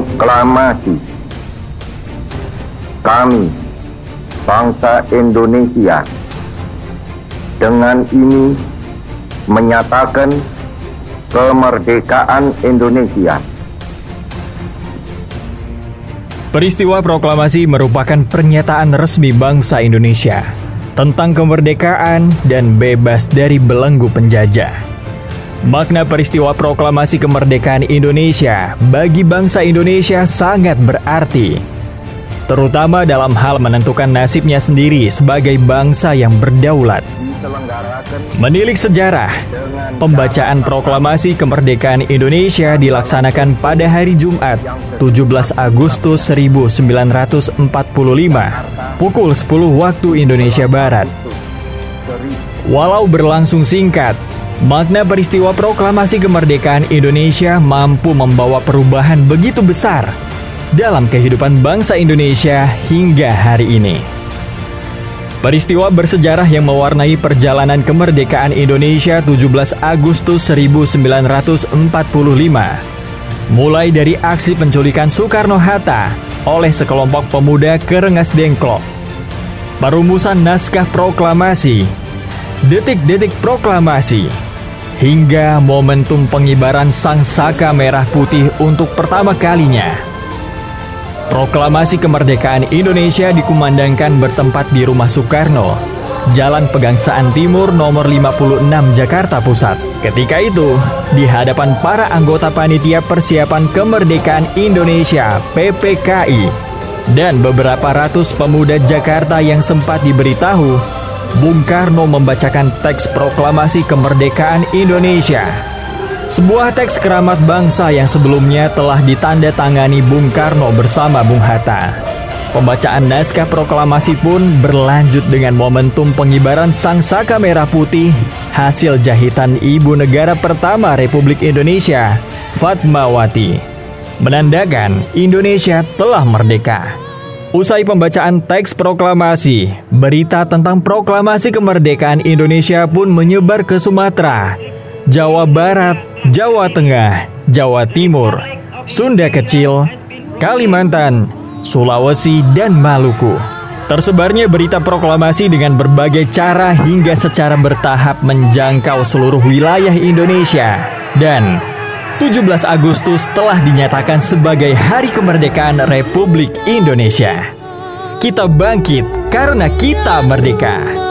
proklamasi kami bangsa Indonesia dengan ini menyatakan kemerdekaan Indonesia. Peristiwa proklamasi merupakan pernyataan resmi bangsa Indonesia tentang kemerdekaan dan bebas dari belenggu penjajah. Makna peristiwa proklamasi kemerdekaan Indonesia bagi bangsa Indonesia sangat berarti, terutama dalam hal menentukan nasibnya sendiri sebagai bangsa yang berdaulat. Menilik sejarah, pembacaan proklamasi kemerdekaan Indonesia dilaksanakan pada hari Jumat, 17 Agustus 1945, pukul 10 waktu Indonesia Barat. Walau berlangsung singkat, makna peristiwa proklamasi kemerdekaan Indonesia mampu membawa perubahan begitu besar dalam kehidupan bangsa Indonesia hingga hari ini. Peristiwa bersejarah yang mewarnai perjalanan kemerdekaan Indonesia 17 Agustus 1945 mulai dari aksi penculikan Soekarno-Hatta oleh sekelompok pemuda ke Rengas Dengklok, perumusan naskah proklamasi, detik-detik proklamasi, hingga momentum pengibaran sang saka merah putih untuk pertama kalinya. Proklamasi kemerdekaan Indonesia dikumandangkan bertempat di Rumah Soekarno, Jalan Pegangsaan Timur nomor 56 Jakarta Pusat. Ketika itu, di hadapan para anggota panitia persiapan kemerdekaan Indonesia PPKI dan beberapa ratus pemuda Jakarta yang sempat diberitahu, Bung Karno membacakan teks proklamasi kemerdekaan Indonesia sebuah teks keramat bangsa yang sebelumnya telah ditanda tangani Bung Karno bersama Bung Hatta. Pembacaan naskah proklamasi pun berlanjut dengan momentum pengibaran Sang Saka Merah Putih hasil jahitan ibu negara pertama Republik Indonesia, Fatmawati. Menandakan Indonesia telah merdeka. Usai pembacaan teks proklamasi, berita tentang proklamasi kemerdekaan Indonesia pun menyebar ke Sumatera, Jawa Barat, Jawa Tengah, Jawa Timur, Sunda Kecil, Kalimantan, Sulawesi, dan Maluku. Tersebarnya berita proklamasi dengan berbagai cara hingga secara bertahap menjangkau seluruh wilayah Indonesia. Dan 17 Agustus telah dinyatakan sebagai Hari Kemerdekaan Republik Indonesia. Kita bangkit karena kita merdeka.